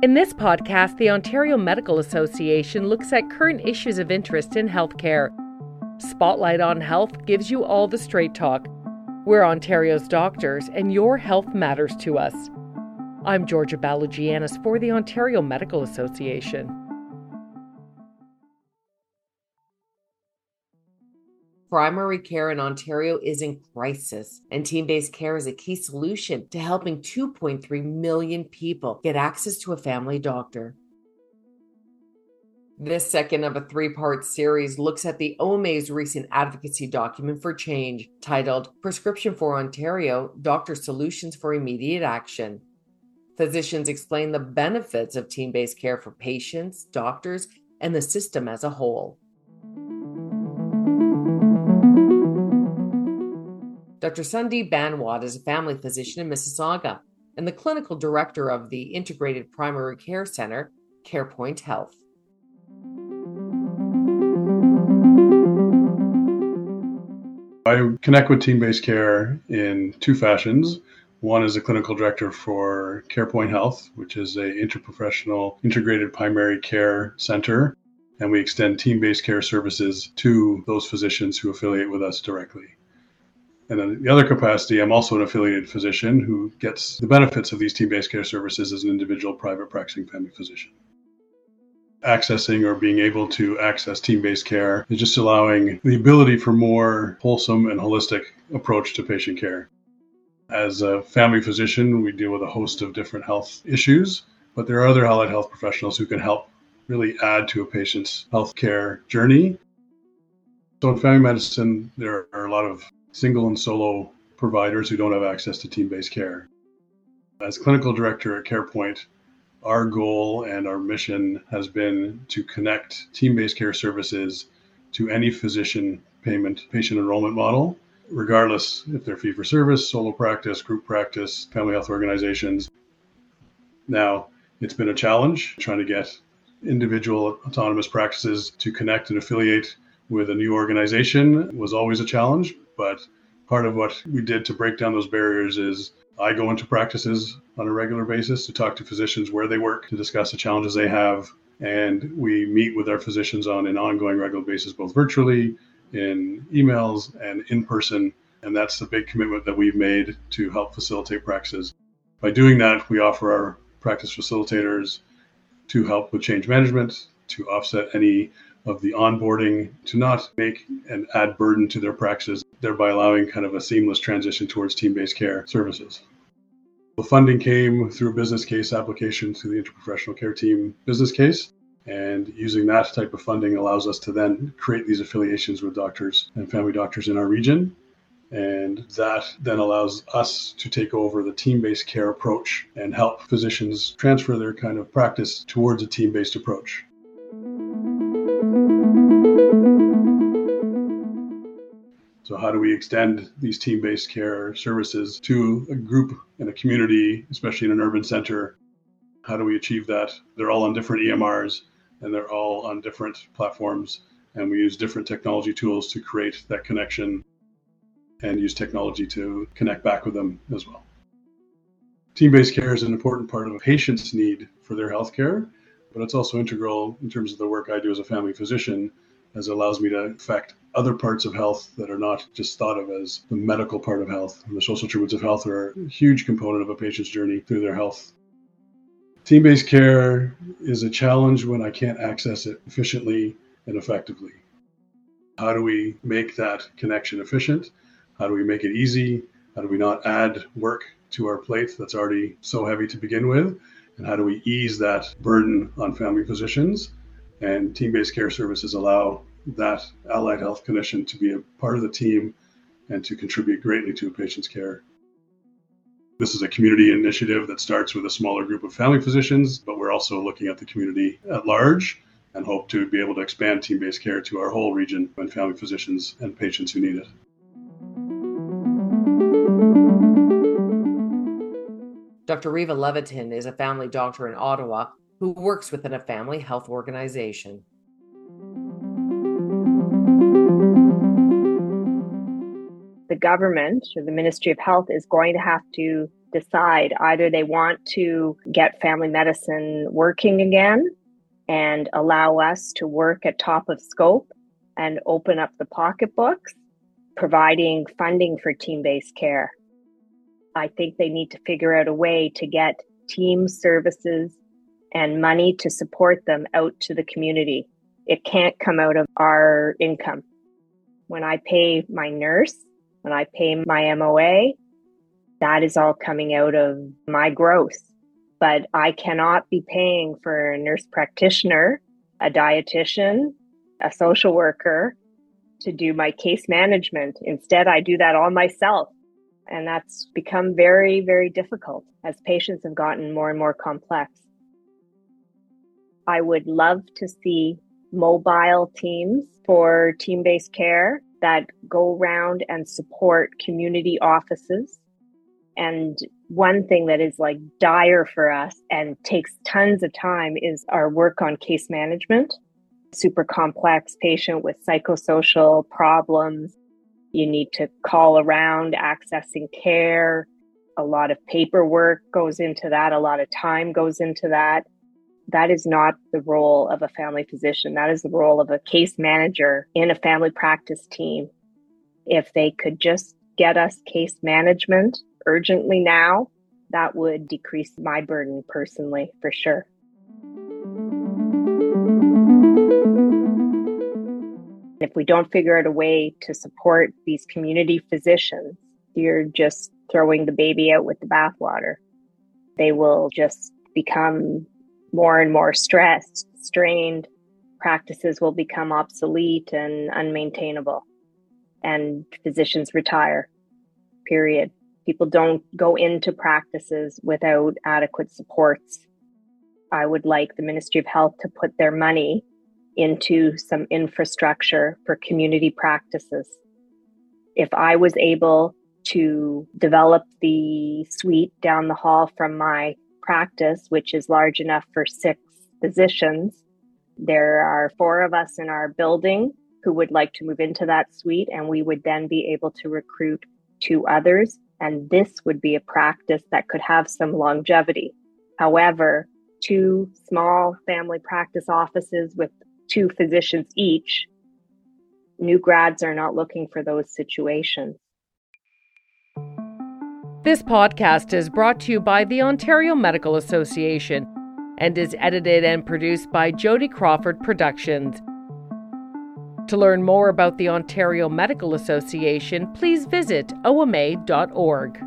In this podcast, the Ontario Medical Association looks at current issues of interest in healthcare. Spotlight on Health gives you all the straight talk. We're Ontario's doctors, and your health matters to us. I'm Georgia Balugianis for the Ontario Medical Association. Primary care in Ontario is in crisis, and team based care is a key solution to helping 2.3 million people get access to a family doctor. This second of a three part series looks at the OMA's recent advocacy document for change titled Prescription for Ontario Doctor Solutions for Immediate Action. Physicians explain the benefits of team based care for patients, doctors, and the system as a whole. Dr. Sundeep Banwatt is a family physician in Mississauga and the clinical director of the Integrated Primary Care Center, CarePoint Health. I connect with team based care in two fashions. One is a clinical director for CarePoint Health, which is a interprofessional integrated primary care center, and we extend team based care services to those physicians who affiliate with us directly. And then the other capacity, I'm also an affiliated physician who gets the benefits of these team based care services as an individual private practicing family physician. Accessing or being able to access team based care is just allowing the ability for more wholesome and holistic approach to patient care. As a family physician, we deal with a host of different health issues, but there are other allied health professionals who can help really add to a patient's healthcare journey. So in family medicine, there are a lot of single and solo providers who don't have access to team based care. As clinical director at CarePoint, our goal and our mission has been to connect team based care services to any physician payment patient enrollment model, regardless if they're fee for service, solo practice, group practice, family health organizations. Now, it's been a challenge trying to get individual autonomous practices to connect and affiliate with a new organization was always a challenge, but part of what we did to break down those barriers is I go into practices on a regular basis to talk to physicians where they work to discuss the challenges they have. And we meet with our physicians on an ongoing regular basis, both virtually, in emails, and in person. And that's the big commitment that we've made to help facilitate practices. By doing that, we offer our practice facilitators to help with change management, to offset any of the onboarding to not make and add burden to their practices, thereby allowing kind of a seamless transition towards team based care services. The funding came through business case application to the interprofessional care team business case. And using that type of funding allows us to then create these affiliations with doctors and family doctors in our region. And that then allows us to take over the team based care approach and help physicians transfer their kind of practice towards a team based approach. So, how do we extend these team based care services to a group in a community, especially in an urban center? How do we achieve that? They're all on different EMRs and they're all on different platforms, and we use different technology tools to create that connection and use technology to connect back with them as well. Team based care is an important part of a patient's need for their health care, but it's also integral in terms of the work I do as a family physician, as it allows me to affect other parts of health that are not just thought of as the medical part of health. And the social attributes of health are a huge component of a patient's journey through their health. Team based care is a challenge when I can't access it efficiently and effectively. How do we make that connection efficient? How do we make it easy? How do we not add work to our plate that's already so heavy to begin with? And how do we ease that burden on family physicians? And team based care services allow that allied health clinician to be a part of the team and to contribute greatly to a patient's care. This is a community initiative that starts with a smaller group of family physicians, but we're also looking at the community at large and hope to be able to expand team based care to our whole region and family physicians and patients who need it. Dr. Riva Levitan is a family doctor in Ottawa who works within a family health organization. The government or the Ministry of Health is going to have to decide either they want to get family medicine working again and allow us to work at top of scope and open up the pocketbooks, providing funding for team based care. I think they need to figure out a way to get team services and money to support them out to the community. It can't come out of our income. When I pay my nurse, when I pay my MOA, that is all coming out of my growth. But I cannot be paying for a nurse practitioner, a dietitian, a social worker to do my case management. Instead, I do that all myself. And that's become very, very difficult as patients have gotten more and more complex. I would love to see mobile teams for team based care that go around and support community offices. And one thing that is like dire for us and takes tons of time is our work on case management. Super complex patient with psychosocial problems. You need to call around accessing care. A lot of paperwork goes into that, a lot of time goes into that that is not the role of a family physician. That is the role of a case manager in a family practice team. If they could just get us case management urgently now, that would decrease my burden personally for sure. If we don't figure out a way to support these community physicians, you're just throwing the baby out with the bathwater. They will just become more and more stressed, strained, practices will become obsolete and unmaintainable, and physicians retire. Period. People don't go into practices without adequate supports. I would like the Ministry of Health to put their money into some infrastructure for community practices. If I was able to develop the suite down the hall from my practice, which is large enough for six physicians. There are four of us in our building who would like to move into that suite, and we would then be able to recruit two others. And this would be a practice that could have some longevity. However, two small family practice offices with two physicians each, new grads are not looking for those situations. This podcast is brought to you by the Ontario Medical Association and is edited and produced by Jody Crawford Productions. To learn more about the Ontario Medical Association, please visit oma.org.